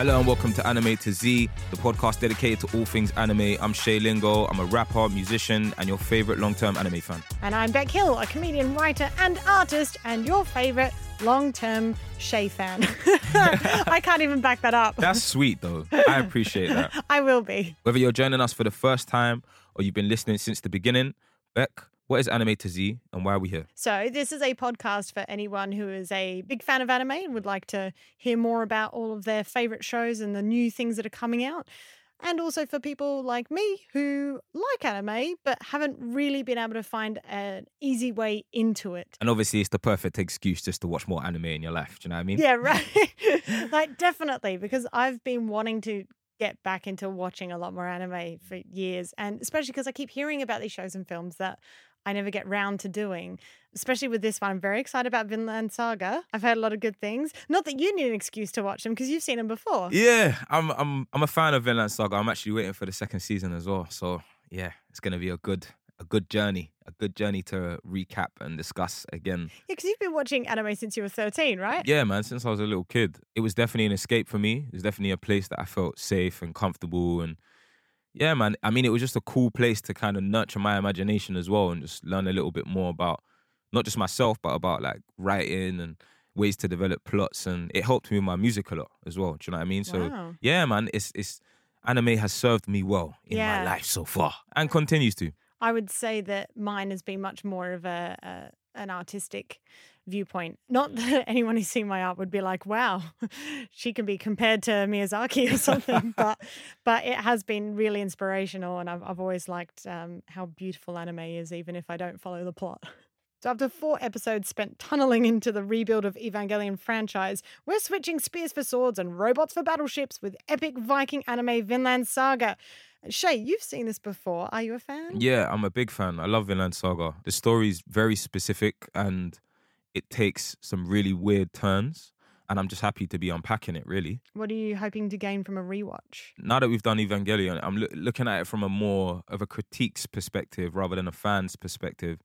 Hello and welcome to Anime to Z, the podcast dedicated to all things anime. I'm Shay Lingo. I'm a rapper, musician, and your favorite long-term anime fan. And I'm Beck Hill, a comedian, writer, and artist, and your favorite long term Shay fan. I can't even back that up. That's sweet, though. I appreciate that. I will be. Whether you're joining us for the first time or you've been listening since the beginning, Beck, what is Anime to Z and why are we here? So, this is a podcast for anyone who is a big fan of anime and would like to hear more about all of their favorite shows and the new things that are coming out. And also for people like me who like anime but haven't really been able to find an easy way into it. And obviously, it's the perfect excuse just to watch more anime in your life. Do you know what I mean? Yeah, right. like, definitely, because I've been wanting to get back into watching a lot more anime for years. And especially because I keep hearing about these shows and films that I never get round to doing, especially with this one. I'm very excited about Vinland Saga. I've heard a lot of good things. Not that you need an excuse to watch them because you've seen them before. Yeah, I'm I'm I'm a fan of Vinland Saga. I'm actually waiting for the second season as well. So yeah, it's gonna be a good a good journey, a good journey to recap and discuss again. Yeah, because you've been watching anime since you were 13, right? Yeah, man, since I was a little kid, it was definitely an escape for me. It was definitely a place that I felt safe and comfortable and yeah, man. I mean, it was just a cool place to kind of nurture my imagination as well and just learn a little bit more about not just myself, but about like writing and ways to develop plots. And it helped me with my music a lot as well. Do you know what I mean? So Wow. yeah, man, it's it's anime has served me well in Yeah. my life so far and continues to. I would say that mine has been much more of a, a an artistic viewpoint. Not that anyone who's seen my art would be like, "Wow, she can be compared to Miyazaki or something," but but it has been really inspirational, and I've I've always liked um, how beautiful anime is, even if I don't follow the plot. So after four episodes spent tunneling into the rebuild of Evangelion franchise, we're switching spears for swords and robots for battleships with epic Viking anime Vinland Saga. Shay, you've seen this before. Are you a fan? Yeah, I'm a big fan. I love Vinland Saga. The story's very specific and it takes some really weird turns. And I'm just happy to be unpacking it, really. What are you hoping to gain from a rewatch? Now that we've done Evangelion, I'm loo- looking at it from a more of a critique's perspective rather than a fan's perspective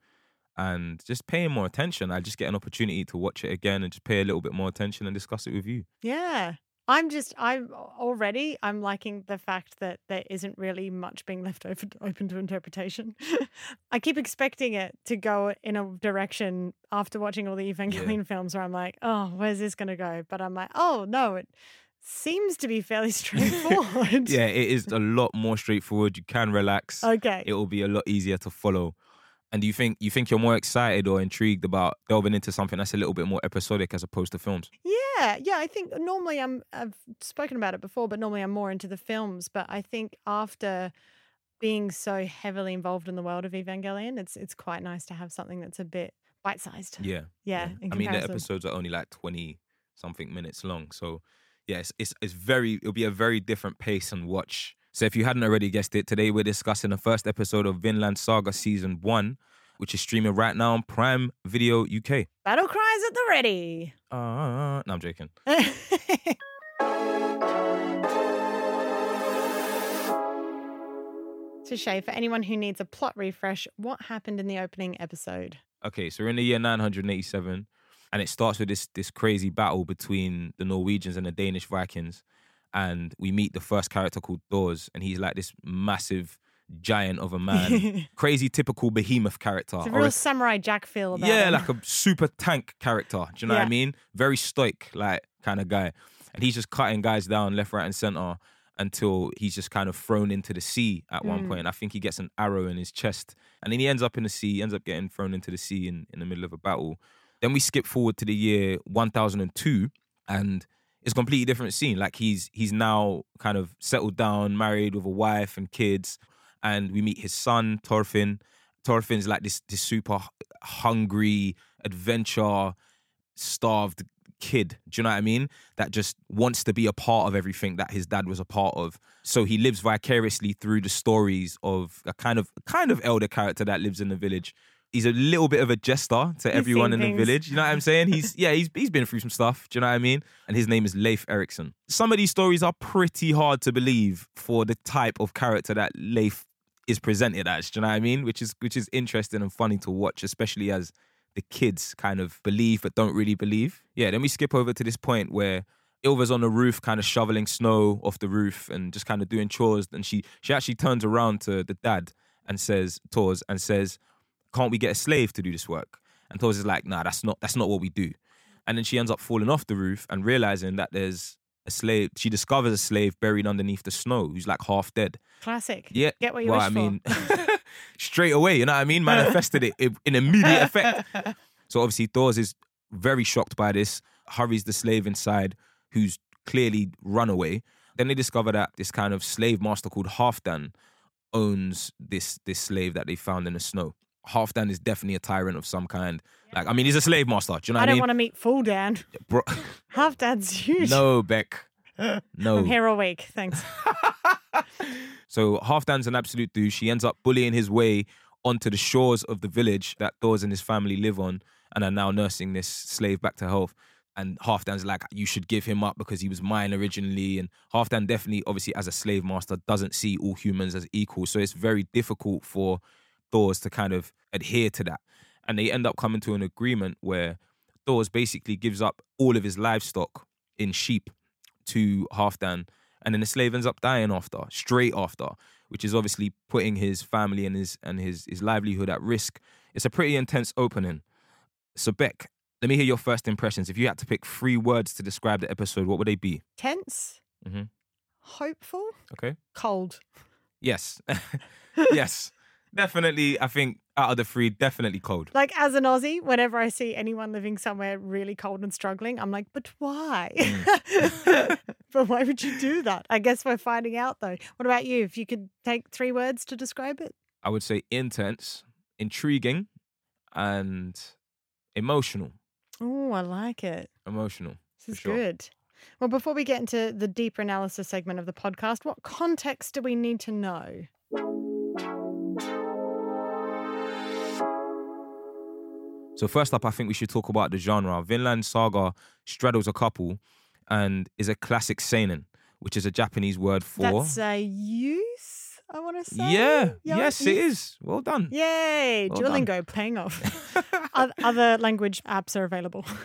and just paying more attention. I just get an opportunity to watch it again and just pay a little bit more attention and discuss it with you. Yeah. I'm just I'm already I'm liking the fact that there isn't really much being left open open to interpretation. I keep expecting it to go in a direction after watching all the Evangelion films where I'm like, oh, where's this gonna go? But I'm like, oh no, it seems to be fairly straightforward. Yeah, it is a lot more straightforward. You can relax. Okay. It will be a lot easier to follow. And do you think you think you're more excited or intrigued about delving into something that's a little bit more episodic as opposed to films? Yeah, yeah. yeah. I think normally I'm. I've spoken about it before, but normally I'm more into the films. But I think after being so heavily involved in the world of Evangelion, it's it's quite nice to have something that's a bit bite sized. Yeah. Yeah, in I mean, the episodes are only like 20 something minutes long. So, yeah, it's, it's, it's very, it'll be a very different pace and watch. So, if you hadn't already guessed it, today we're discussing the first episode of Vinland Saga Season 1, which is streaming right now on Prime Video UK. Battle cries at the ready. Uh, no, I'm joking. so Shay, for anyone who needs a plot refresh, what happened in the opening episode? Okay, so we're in the year 987, and it starts with this this crazy battle between the Norwegians and the Danish Vikings, and we meet the first character called Thors, and he's like this massive giant of a man, crazy typical behemoth character. It's a or real a- samurai Jack feel about yeah, him. like a super tank character. Do you know what I mean? Very stoic, like kind of guy, and he's just cutting guys down left, right, and center until he's just kind of thrown into the sea at one Mm. point. I think he gets an arrow in his chest, and then he ends up in the sea. He ends up getting thrown into the sea in, in the middle of a battle. Then we skip forward to the year 1002, and it's a completely different scene. Like he's he's now kind of settled down, married with a wife and kids, and we meet his son Thorfinn. Thorfinn's like this this super hungry, adventure starved kid. Do you know what I mean? That just wants to be a part of everything that his dad was a part of. So he lives vicariously through the stories of a kind of kind of elder character that lives in the village. He's a little bit of a jester to everyone in seen the village. You know what I'm saying? He's yeah, he's he's been through some stuff. Do you know what I mean? And his name is Leif Erikson. Some of these stories are pretty hard to believe for the type of character that Leif is presented as. Do you know what I mean? Which is which is interesting and funny to watch, especially as the kids kind of believe but don't really believe. Yeah, then we skip over to this point where Ylva's on the roof, kind of shoveling snow off the roof and just kind of doing chores. And she she actually turns around to the dad and says, Thors, and says, Can't we get a slave to do this work? And Thors is like, nah, that's not that's not what we do. And then she ends up falling off the roof and realizing that there's a slave. She discovers a slave buried underneath the snow who's like half dead. Classic. Yeah. Get what you well, wish I mean, straight away, you know what I mean? Manifested it in in immediate effect. So obviously, Thors is very shocked by this, hurries the slave inside, who's clearly run away. Then they discover that this kind of slave master called Halfdan owns this this slave that they found in the snow. Halfdan is definitely a tyrant of some kind. Like, I mean, he's a slave master. Do you know what I what I don't mean? want to meet Full Dan. Bro, Half Dad's huge. no, Beck. No. I'm here all week. Thanks. So Halfdan's an absolute douche. He ends up bullying his way onto the shores of the village that Thors and his family live on and are now nursing this slave back to health. And Halfdan's like, you should give him up because he was mine originally. And Halfdan definitely, obviously, as a slave master, doesn't see all humans as equal. So it's very difficult for Thors to kind of adhere to that. And they end up coming to an agreement where Thors basically gives up all of his livestock in sheep to Halfdan, and then the slave ends up dying after, straight after, which is obviously putting his family and his and his his livelihood at risk. It's a pretty intense opening. So Beck, let me hear your first impressions. If you had to pick three words to describe the episode, what would they be? Tense. Mm-hmm. Hopeful. Okay. Cold. Yes. yes. Definitely, I think out of the three, definitely cold. Like as an Aussie, whenever I see anyone living somewhere really cold and struggling, I'm like, but why? Mm. but why would you do that? I guess we're finding out though. What about you? If you could take three words to describe it? I would say intense, intriguing, and emotional. Oh, I like it. Emotional. This is sure. good. Well, before we get into the deeper analysis segment of the podcast, what context do we need to know? So first up, I think we should talk about the genre. Vinland Saga straddles a couple and is a classic seinen, which is a Japanese word for That's a youth, I want to say. yeah, yes, it is. Well done. Yay! Well done. Duolingo paying off. Other language apps are available.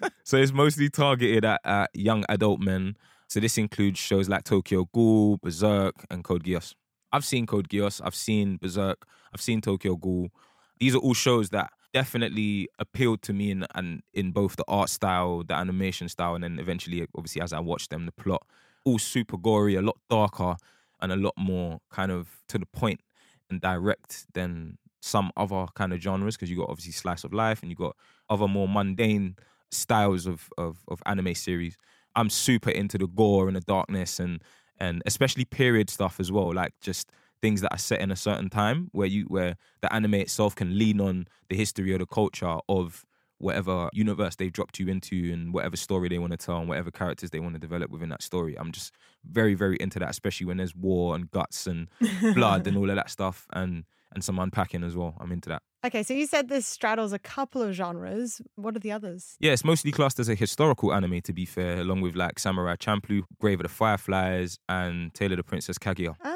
So it's mostly targeted at, at young adult men. So this includes shows like Tokyo Ghoul, Berserk, and Code Geass. I've seen Code Geass, I've seen Berserk, I've seen Tokyo Ghoul. These are all shows that definitely appealed to me in and in both the art style, the animation style, and then eventually, obviously, as I watched them, the plot. All super gory, a lot darker, and a lot more kind of to the point and direct than some other kind of genres. Because you got obviously slice of life, and you got other more mundane styles of, of of anime series. I'm super into the gore and the darkness and and especially period stuff as well, like just things that are set in a certain time where you where the anime itself can lean on the history or the culture of whatever universe they've dropped you into and whatever story they want to tell and whatever characters they want to develop within that story. I'm just very, very into that, especially when there's war and guts and blood and all of that stuff and and some unpacking as well. I'm into that. Okay, so you said this straddles a couple of genres. What are the others? Yeah, it's mostly classed as a historical anime, to be fair, along with like Samurai Champloo, Grave of the Fireflies, and Tale of the Princess Kaguya. Ah,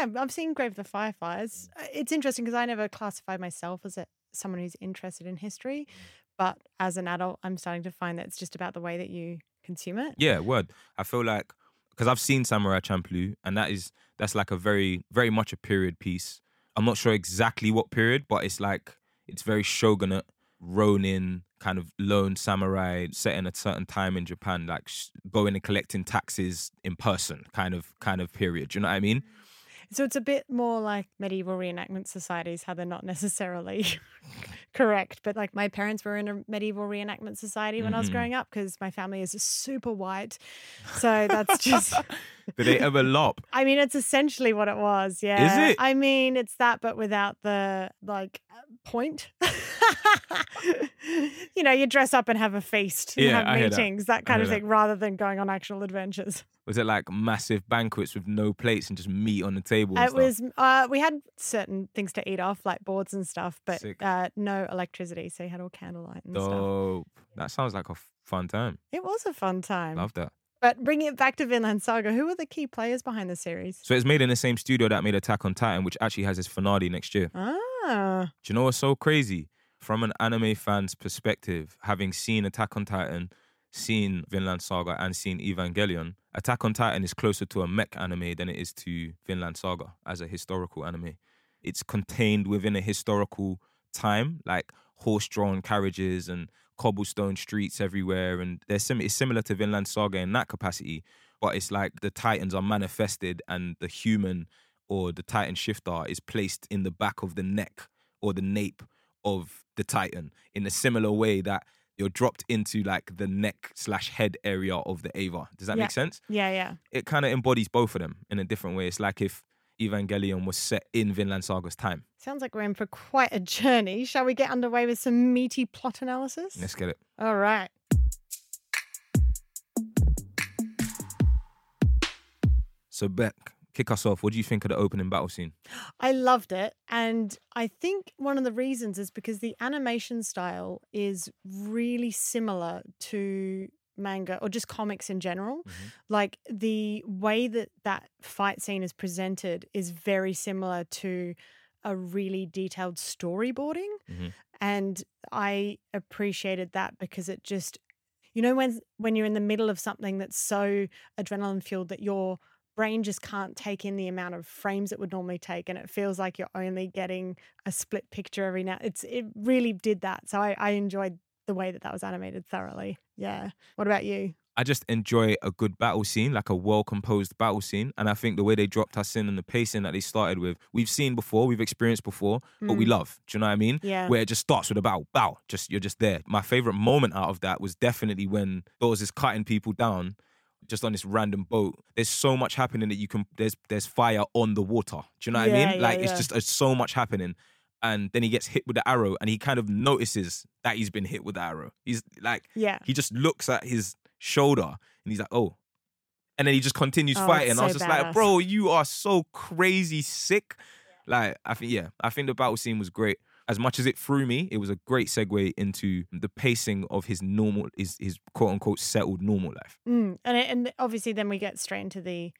yeah, I've seen Grave of the Fireflies. Uh, It's interesting because I never classified myself as a, someone who's interested in history, but as an adult, I'm starting to find that it's just about the way that you consume it. Yeah, word. I feel like because I've seen Samurai Champloo, and that is that's like a very, very much a period piece. I'm not sure exactly what period, but it's like it's very shogunate, Ronin kind of lone samurai set in a certain time in Japan, like sh- going and collecting taxes in person, kind of kind of period. Do you know what I mean? So it's a bit more like medieval reenactment societies, how they're not necessarily correct. But like my parents were in a medieval reenactment society when I was Mhm. growing up because my family is super white. So that's just, Did they ever lop? I mean, it's essentially what it was. Yeah. Is it? I mean, it's that, but without the like point. you know, you dress up and have a feast and Yeah, have that. meetings, that, kind hear of that. thing, rather than going on actual adventures. Was it like massive banquets with no plates and just meat on the table? And It stuff? was. Uh, we had certain things to eat off, like boards and stuff, but uh, no electricity. So you had all candlelight and stuff. dope. That sounds like a fun time. It was a fun time. Love that. But bringing it back to Vinland Saga, who are the key players behind the series? So it's made in the same studio that made Attack on Titan, which actually has its finale next year. Ah, Do you know what's so crazy? From an anime fan's perspective, having seen Attack on Titan, seen Vinland Saga and seen Evangelion, Attack on Titan is closer to a mech anime than it is to Vinland Saga as a historical anime. It's contained within a historical time, like horse-drawn carriages and cobblestone streets everywhere, and there's sim- it's similar to Vinland Saga in that capacity. But it's like the Titans are manifested, and the human or the Titan shifter is placed in the back of the neck or the nape of the Titan in a similar way that you're dropped into like the neck slash head area of the Eva. Does that Yeah. make sense? Yeah, yeah. It kind of embodies both of them in a different way. It's like if Evangelion was set in Vinland Saga's time. Sounds like we're in for quite a journey. Shall we get underway with some meaty plot analysis? Let's get it. All right. So Beck, kick us off. What do you think of the opening battle scene? I loved it. And I think one of the reasons is because the animation style is really similar to manga or just comics in general. Like the way that that fight scene is presented is very similar to a really detailed storyboarding. Mhm. And I appreciated that because it just you know when when you're in the middle of something that's so adrenaline fueled that your brain just can't take in the amount of frames it would normally take and it feels like you're only getting a split picture every now it's it really did that so i, I enjoyed the way that that was animated thoroughly yeah what about you I just enjoy a good battle scene, like a well composed battle scene. And I think the way they dropped us in and the pacing that they started with, we've seen before, we've experienced before, but we Mm. love. Do you know what I mean? yeah Where it just starts with a bow, bow. Just you're just there. My favorite moment out of that was definitely when Thors is cutting people down just on this random boat. There's so much happening that you can there's there's fire on the water. Do you know what I mean? yeah, like it's just so much happening. And then he gets hit with the arrow and he kind of notices that he's been hit with the arrow. He's like yeah he just looks at his shoulder and he's like, oh. And then he just continues Oh, fighting. it's I was so just like, bro, you are so crazy sick. Like, I think, yeah, I think the battle scene was great. As much as it threw me, it was a great segue into the pacing of his normal, his, his quote unquote settled normal life. Mm, and it, and obviously then we get straight into the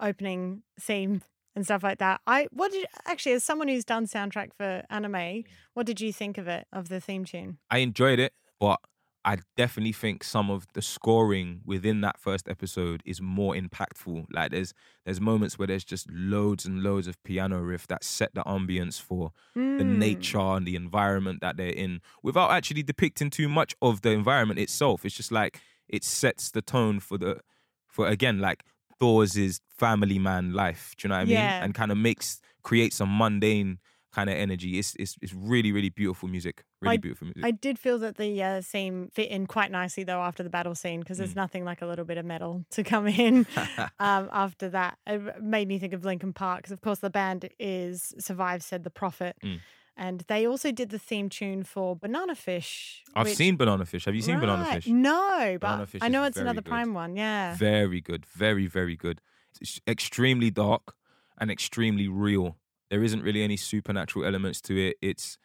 opening theme and stuff like that. I what did actually as someone who's done soundtrack for anime, what did you think of it of the theme tune? I enjoyed it, but I definitely think some of the scoring within that first episode is more impactful. Like there's there's moments where there's just loads and loads of piano riff that set the ambience for the Mm, nature and the environment that they're in without actually depicting too much of the environment itself. It's just like it sets the tone for the for again like Is family man life. Do you know what I mean? Yeah. And kind of makes creates a mundane kind of energy. It's it's it's really really beautiful music. Really I- beautiful music. I did feel that the uh, theme fit in quite nicely though after the battle scene because there's Mm. nothing like a little bit of metal to come in um, after that. It made me think of Linkin Park because of course the band is Survive Said the Prophet. Mm. And they also did the theme tune for Banana Fish. I've which- seen Banana Fish. Have you seen Banana Fish? No, but Fish I know it's another good. Prime one. Yeah. Very good. Very, very good. It's extremely dark and extremely real. There isn't really any supernatural elements to it. It's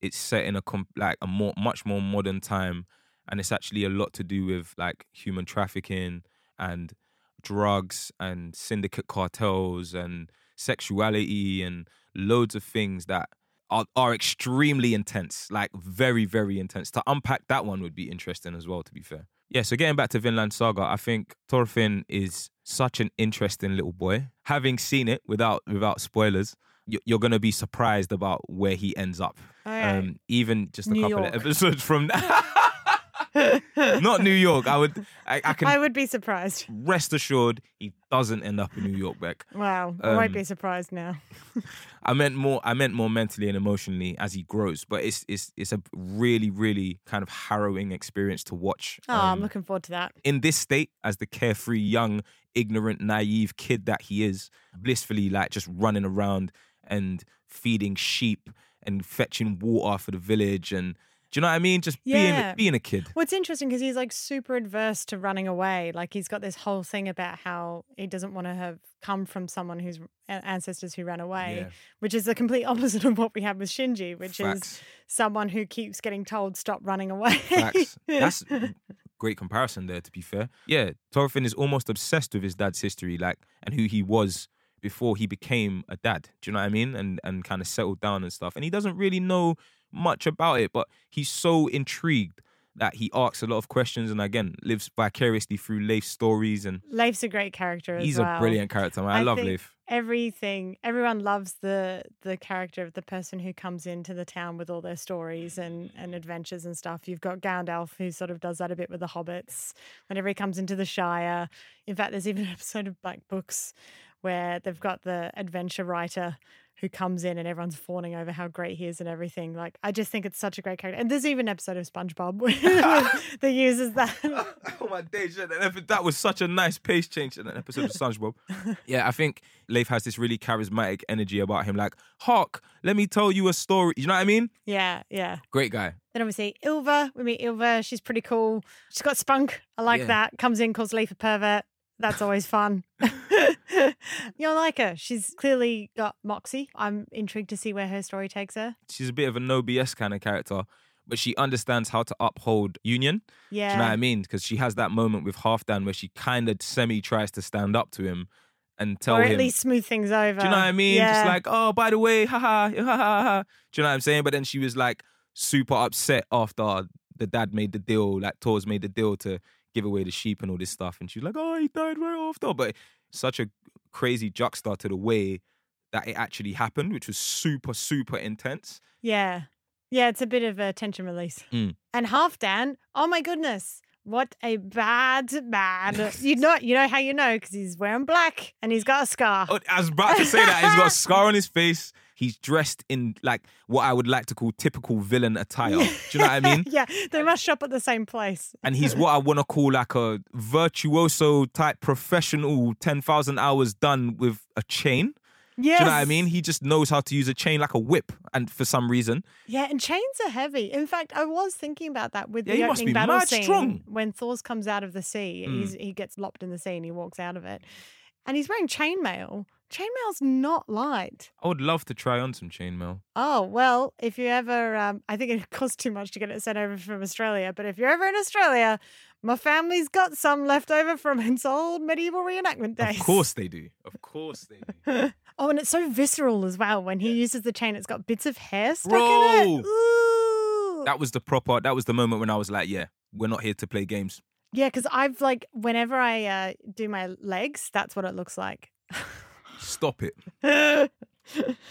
it's set in a com- like a more much more modern time and it's actually a lot to do with like human trafficking and drugs and syndicate cartels and sexuality and loads of things that are, are extremely intense, like very, very intense. To unpack that one would be interesting as well, to be fair. Yeah, so getting back to Vinland Saga, I think Thorfinn is such an interesting little boy. Having seen it without without spoilers, you- you're gonna be surprised about where he ends up. Right. Um, even just a New couple York. of episodes from not New York. I would, I, I can I would be surprised. rest assured he doesn't end up in New York, Beck. Wow. I won't Um, be surprised now. I meant more. I meant more mentally and emotionally as he grows. But it's it's it's a really really kind of harrowing experience to watch. Oh, I'm um, looking forward to that. in this state as the carefree, young, ignorant, naive kid that he is, blissfully like just running around and feeding sheep and fetching water for the village and do you know what I mean? Just Yeah. being being a kid. Well, it's interesting because he's like super adverse to running away. Like he's got this whole thing about how he doesn't want to have come from someone whose ancestors who ran away, Yeah. which is the complete opposite of what we have with Shinji, which is someone who keeps getting told stop running away. Facts. That's great comparison there. To be fair, yeah, Thorfinn is almost obsessed with his dad's history, like and who he was before he became a dad. Do you know what I mean? And and kind of settled down and stuff. And he doesn't really know much about it, but he's so intrigued that he asks a lot of questions and again lives vicariously through Leif's stories and Leif's a great character as he's well. a brilliant character. Man. I, I love Leif. everything everyone loves the the character of the person who comes into the town with all their stories and and adventures and stuff you've got Gandalf who sort of does that a bit with the hobbits whenever he comes into the shire in fact there's even an episode of black books where they've got the adventure writer who comes in and everyone's fawning over how great he is and everything like i just think it's such a great character and there's even an episode of spongebob that uses that oh my days! yeah, That that was such a nice pace change in an episode of SpongeBob. yeah, I think Leif has this really charismatic energy about him. Like, Hawk, let me tell you a story. You know what I mean? yeah yeah Great guy. Then obviously Ylva, we meet Ylva. She's pretty cool. She's got spunk. I like Yeah. that. Comes in, calls Leif a pervert. That's always fun. you don't like her. She's clearly got moxie. I'm intrigued to see where her story takes her. She's a bit of a no BS kind of character, but she understands how to uphold union. Yeah. Do you know what I mean? Because she has that moment with Halfdan where she kind of semi tries to stand up to him and tell him. or at him. least smooth things over. Do you know what I mean? Yeah. Just like, oh, by the way, haha, ha ha ha. Do you know what I'm saying? But then she was like super upset after the dad made the deal, like Thors made the deal to give away the sheep and all this stuff. And she was like, oh, he died right after. But such a crazy juxta to the way that it actually happened, which was super, super intense. yeah. Yeah, it's a bit of a tension release. Mm. And Halfdan, oh my goodness. What a bad man. you know you know how you know, because he's wearing black and he's got a scar. Oh, I was about to say that. He's got a scar on his face. He's dressed in like what I would like to call typical villain attire. Do you know what I mean? yeah, they must shop at the same place. and he's what I want to call like a virtuoso type professional, 10,000 hours done with a chain. Yes. Do you know what I mean? He just knows how to use a chain like a whip. And for some reason, Yeah, and chains are heavy. In fact, I was thinking about that with Yeah, the opening be battle scene strong. when Thors comes out of the sea. Mm. He's, he gets lopped in the sea and he walks out of it, and he's wearing chainmail. Chainmail's not light. I would love to try on some chainmail. Oh well, if you ever, um, I think it costs too much to get it sent over from Australia. But if you're ever in Australia, my family's got some left over from its old medieval reenactment days. Of course they do. Of course they do. oh, and it's so visceral as well. When he uses the chain, it's got bits of hair stuck in Bro! it. Ooh. that was the proper, that was the moment when I was like, yeah, we're not here to play games. Yeah, because I've like whenever I uh, do my legs, that's what it looks like. Stop it.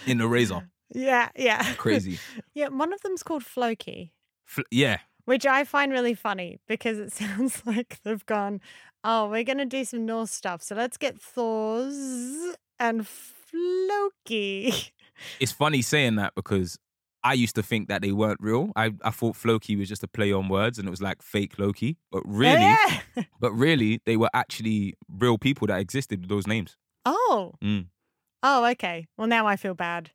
In the razor. Yeah, yeah, Crazy. Yeah, one of them's called Floki, Fl- yeah. which I find really funny because it sounds like they've gone, oh, we're gonna do some Norse stuff, so let's get Thors and Floki. It's funny saying that because I used to think that they weren't real. I, I thought Floki was just a play on words and it was like fake Loki. But oh, really, Yeah. but really, they were actually real people that existed with those names. Oh. Mm. Oh, okay. Well, now I feel bad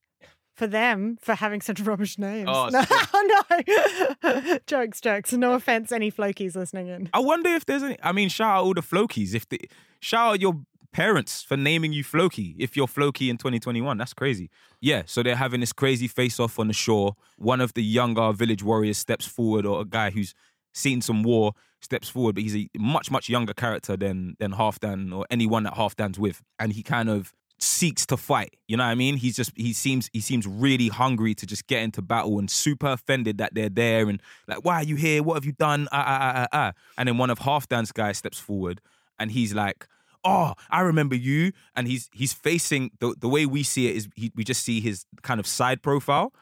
for them for having such rubbish names. Oh, no, no. jokes, jokes. No offense, any Flokies listening in. I wonder if there's any. I mean, shout out all the Flokies. If the shout out your parents for naming you Floki. If you're Floki in 2021, that's crazy. Yeah, so they're having this crazy face off on the shore. One of the younger village warriors steps forward, or a guy who's seen some war steps forward, but he's a much much younger character than than Halfdan or anyone that Halfdan's with, and he kind of seeks to fight. You know what I mean? He's just he seems he seems really hungry to just get into battle and super offended that they're there and like, why are you here? What have you done? Ah ah ah ah ah. And then one of Halfdan's guys steps forward and he's like, Oh, I remember you. And he's he's facing the the way we see it is he, we just see his kind of side profile.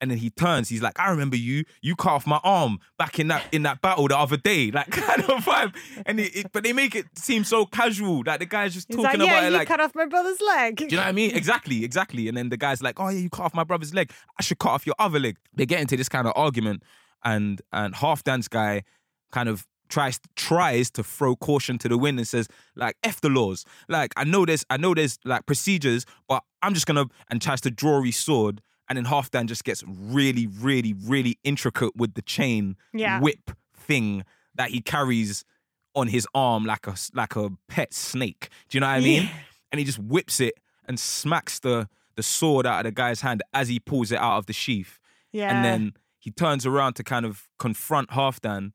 And then he turns. He's like, "I remember you. You cut off my arm back in that in that battle the other day, like kind of vibe." And it, it- but they make it seem so casual, like the guy's just He's talking like, yeah, about it you like cut off my brother's leg. do you know what I mean? Exactly, exactly. And then the guy's like, "Oh yeah, you cut off my brother's leg. I should cut off your other leg." They get into this kind of argument, and and Halfdan's guy kind of tries tries to throw caution to the wind and says like "f the laws." Like I know there's I know there's like procedures, but I'm just gonna and tries to draw his sword. And then Halfdan just gets really, really, really intricate with the chain Yeah. whip thing that he carries on his arm like a like a pet snake. Do you know what I mean? Yeah. and he just whips it and smacks the the sword out of the guy's hand as he pulls it out of the sheath. Yeah. And then he turns around to kind of confront Halfdan,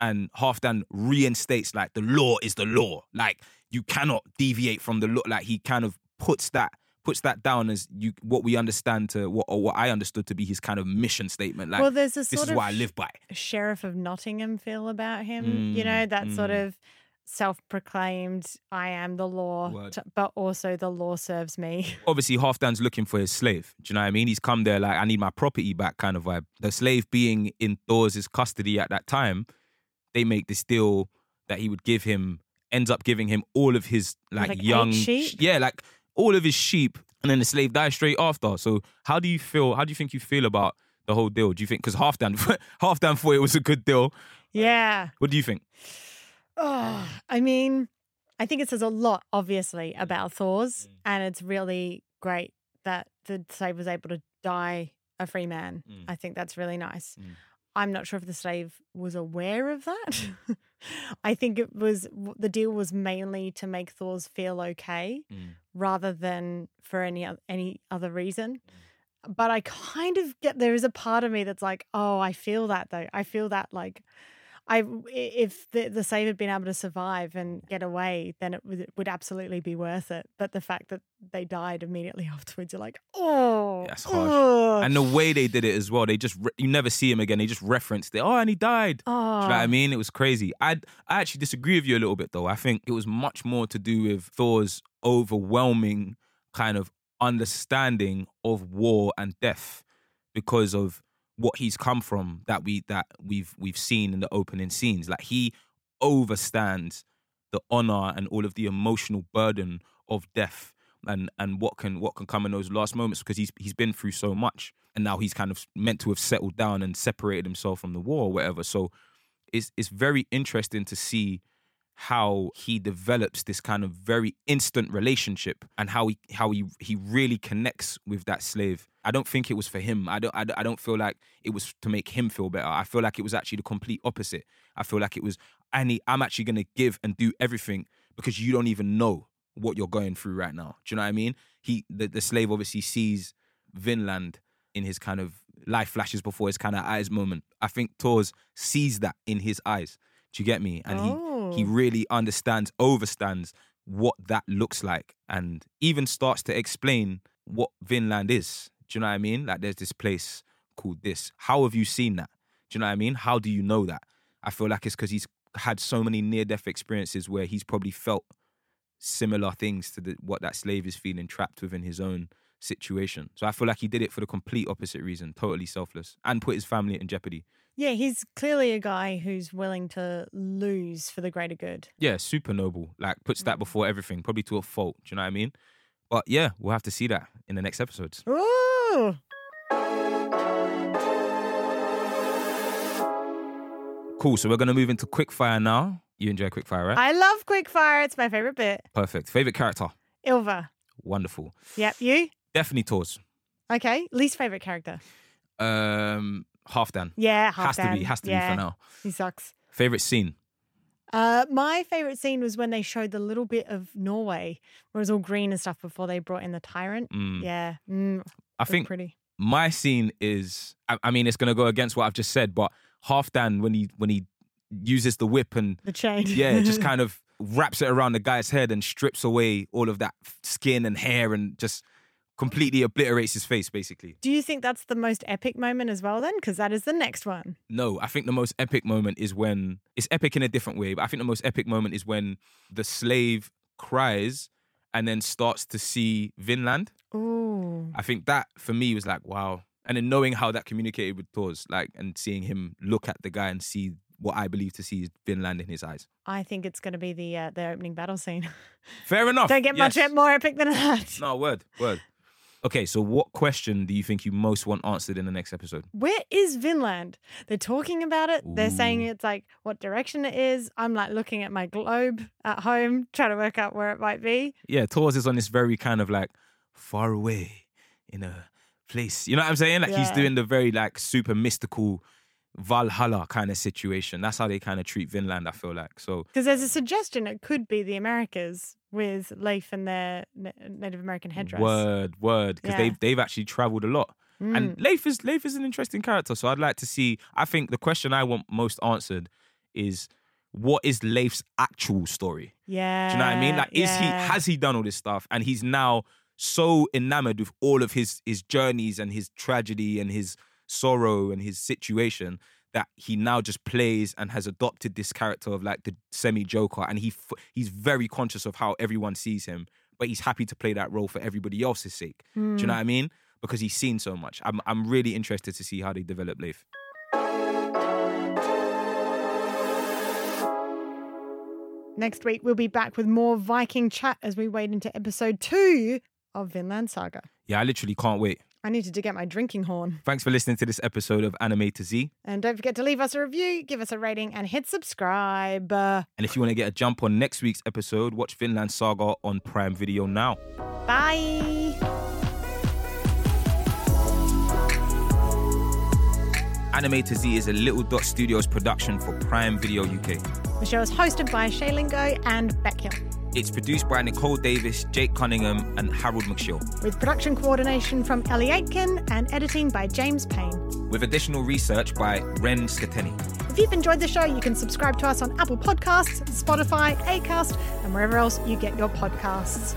and Halfdan reinstates like the law is the law. Like you cannot deviate from the law. Like he kind of puts that puts that down as you what we understand to what or what I understood to be his kind of mission statement. Like well, there's a this sort is of what I live by. sheriff of Nottingham feel about him. you Mm, know, that sort mm. of self-proclaimed "I am the law," t- but also the law serves me. Obviously, Halfdan's looking for his slave. Do you know what I mean? He's come there like I need my property back kind of vibe. The slave being in Thor's custody at that time, they make this deal that he would give him ends up giving him all of his like, Like young yeah, like all of his sheep, and then the slave dies straight after. So how do you feel? How do you think you feel about the whole deal? Do you think because Halfdan Halfdan thought it was a good deal? yeah. What do you think? Oh, I mean, I think it says a lot, obviously, about Thors, Mm. and it's really great that the slave was able to die a free man. Mm. I think that's really nice. Mm. I'm not sure if the slave was aware of that. I think it was the deal was mainly to make Thors feel okay Mm. Rather than for any any other reason. Mm. But I kind of get there is a part of me that's like, oh, I feel that though. I feel that like I if the the slave had been able to survive and get away, then it would, it would absolutely be worth it. But the fact that they died immediately afterwards, you're like, oh, That's harsh. And the way they did it as well, they just re- you never see him again. They just referenced it. Oh, and he died. oh, Do you know what I mean? It was crazy. I I actually disagree with you a little bit though. I think it was much more to do with Thors overwhelming kind of understanding of war and death because of what he's come from that we that we've we've seen in the opening scenes. Like he overstands the honor and all of the emotional burden of death and and what can what can come in those last moments because he's he's been through so much and now he's kind of meant to have settled down and separated himself from the war or whatever so it's it's very interesting to see how he develops this kind of very instant relationship and how he how he he really connects with that slave. I don't think it was for him. I don't I I don't feel like it was to make him feel better. I feel like it was actually the complete opposite. I feel like it was Annie, I'm actually going to give and do everything because you don't even know what you're going through right now. Do you know what I mean? He the, the slave obviously sees Vinland in his kind of life flashes before his kind of eyes moment. I think Thors sees that in his eyes. Do you get me? And he he Oh. really understands, overstands what that looks like, and even starts to explain what Vinland is. Do you know what I mean? Like there's this place called this. How have you seen that? Do you know what I mean? How do you know that? I feel like it's because he's had so many near death experiences where he's probably felt similar things to the, what that slave is feeling trapped within his own situation. So I feel like he did it for the complete opposite reason, totally selfless, and put his family in jeopardy. Yeah, he's clearly a guy who's willing to lose for the greater good. Yeah, super noble. Like puts that Mm. before everything, probably to a fault. Do you know what I mean? But yeah, we'll have to see that in the next episodes. Ooh. Cool. So we're gonna move into quickfire now. You enjoy quickfire, right? I love quickfire. It's my favorite bit. Perfect. Favorite character? Ylva. Wonderful. Yep. You? Definitely Thors. Okay. Least favorite character? Um, Halfdan. Yeah, Has to be. Has to yeah, be for now. He sucks. Favorite scene? Uh, my favorite scene was when they showed the little bit of Norway, where it was all green and stuff before they brought in the tyrant. Mm, Yeah, mm, I think pretty. my scene is. I, I mean, it's gonna go against what I've just said, but Halfdan when he when he uses the whip and The chain. yeah, just kind of wraps it around the guy's head and strips away all of that skin and hair and just completely obliterates his face, basically. Do you think that's the most epic moment as well, then? Because that is the next one. No, I think the most epic moment is when it's epic in a different way, but I think the most epic moment is when the slave cries and then starts to see Vinland. Ooh. I think that for me was like, wow. And then knowing how that communicated with Thors, like, and seeing him look at the guy and see what I believe to see is Vinland in his eyes. I think it's going to be the uh, the opening battle scene. Fair enough. Don't get much more epic than that. No, word, word. Okay, so what question do you think you most want answered in the next episode? Where is Vinland? They're talking about it. They're saying it's like what direction it is. I'm like looking at my globe at home, trying to work out where it might be. Yeah, Thors is on this very kind of like far away in a place. You know what I'm saying? Like he's doing the very like super mystical Valhalla kind of situation. That's how they kind of treat Vinland, I feel like. So Because there's a suggestion it could be the Americas with Leif and their Native American headdress. word, word. Because Yeah. they've they've actually traveled a lot. Mm. And Leif is Leif is an interesting character. So I'd like to see. I think the question I want most answered is what is Leif's actual story? yeah. Do you know what I mean? Like, is he has he done all this stuff and he's now so enamored with all of his his journeys and his tragedy and his sorrow and his situation that he now just plays and has adopted this character of like the semi Joker, and he f- he's very conscious of how everyone sees him, but he's happy to play that role for everybody else's sake. Do you know hmm. what I mean? Because he's seen so much. I'm I'm really interested to see how they develop Leif. Next week, we'll be back with more Viking chat as we wade into episode two of Vinland Saga. Yeah, I literally can't wait. I needed to get my drinking horn. Thanks for listening to this episode of Anime to Z. And don't forget to leave us a review, give us a rating, and hit subscribe. And if you want to get a jump on next week's episode, watch Vinland Saga on Prime Video now. bye. Anime to Z is a Little Dot Studios production for Prime Video UK. The show is hosted by Shay Lingo and Beck Hill, It's produced by Nicole Davis, Jake Cunningham, and Harold McShill, with production coordination from Ellie Aitken and editing by James Payne. with additional research by Ren Scateni. If you've enjoyed the show, you can subscribe to us on Apple Podcasts, Spotify, Acast, and wherever else you get your podcasts.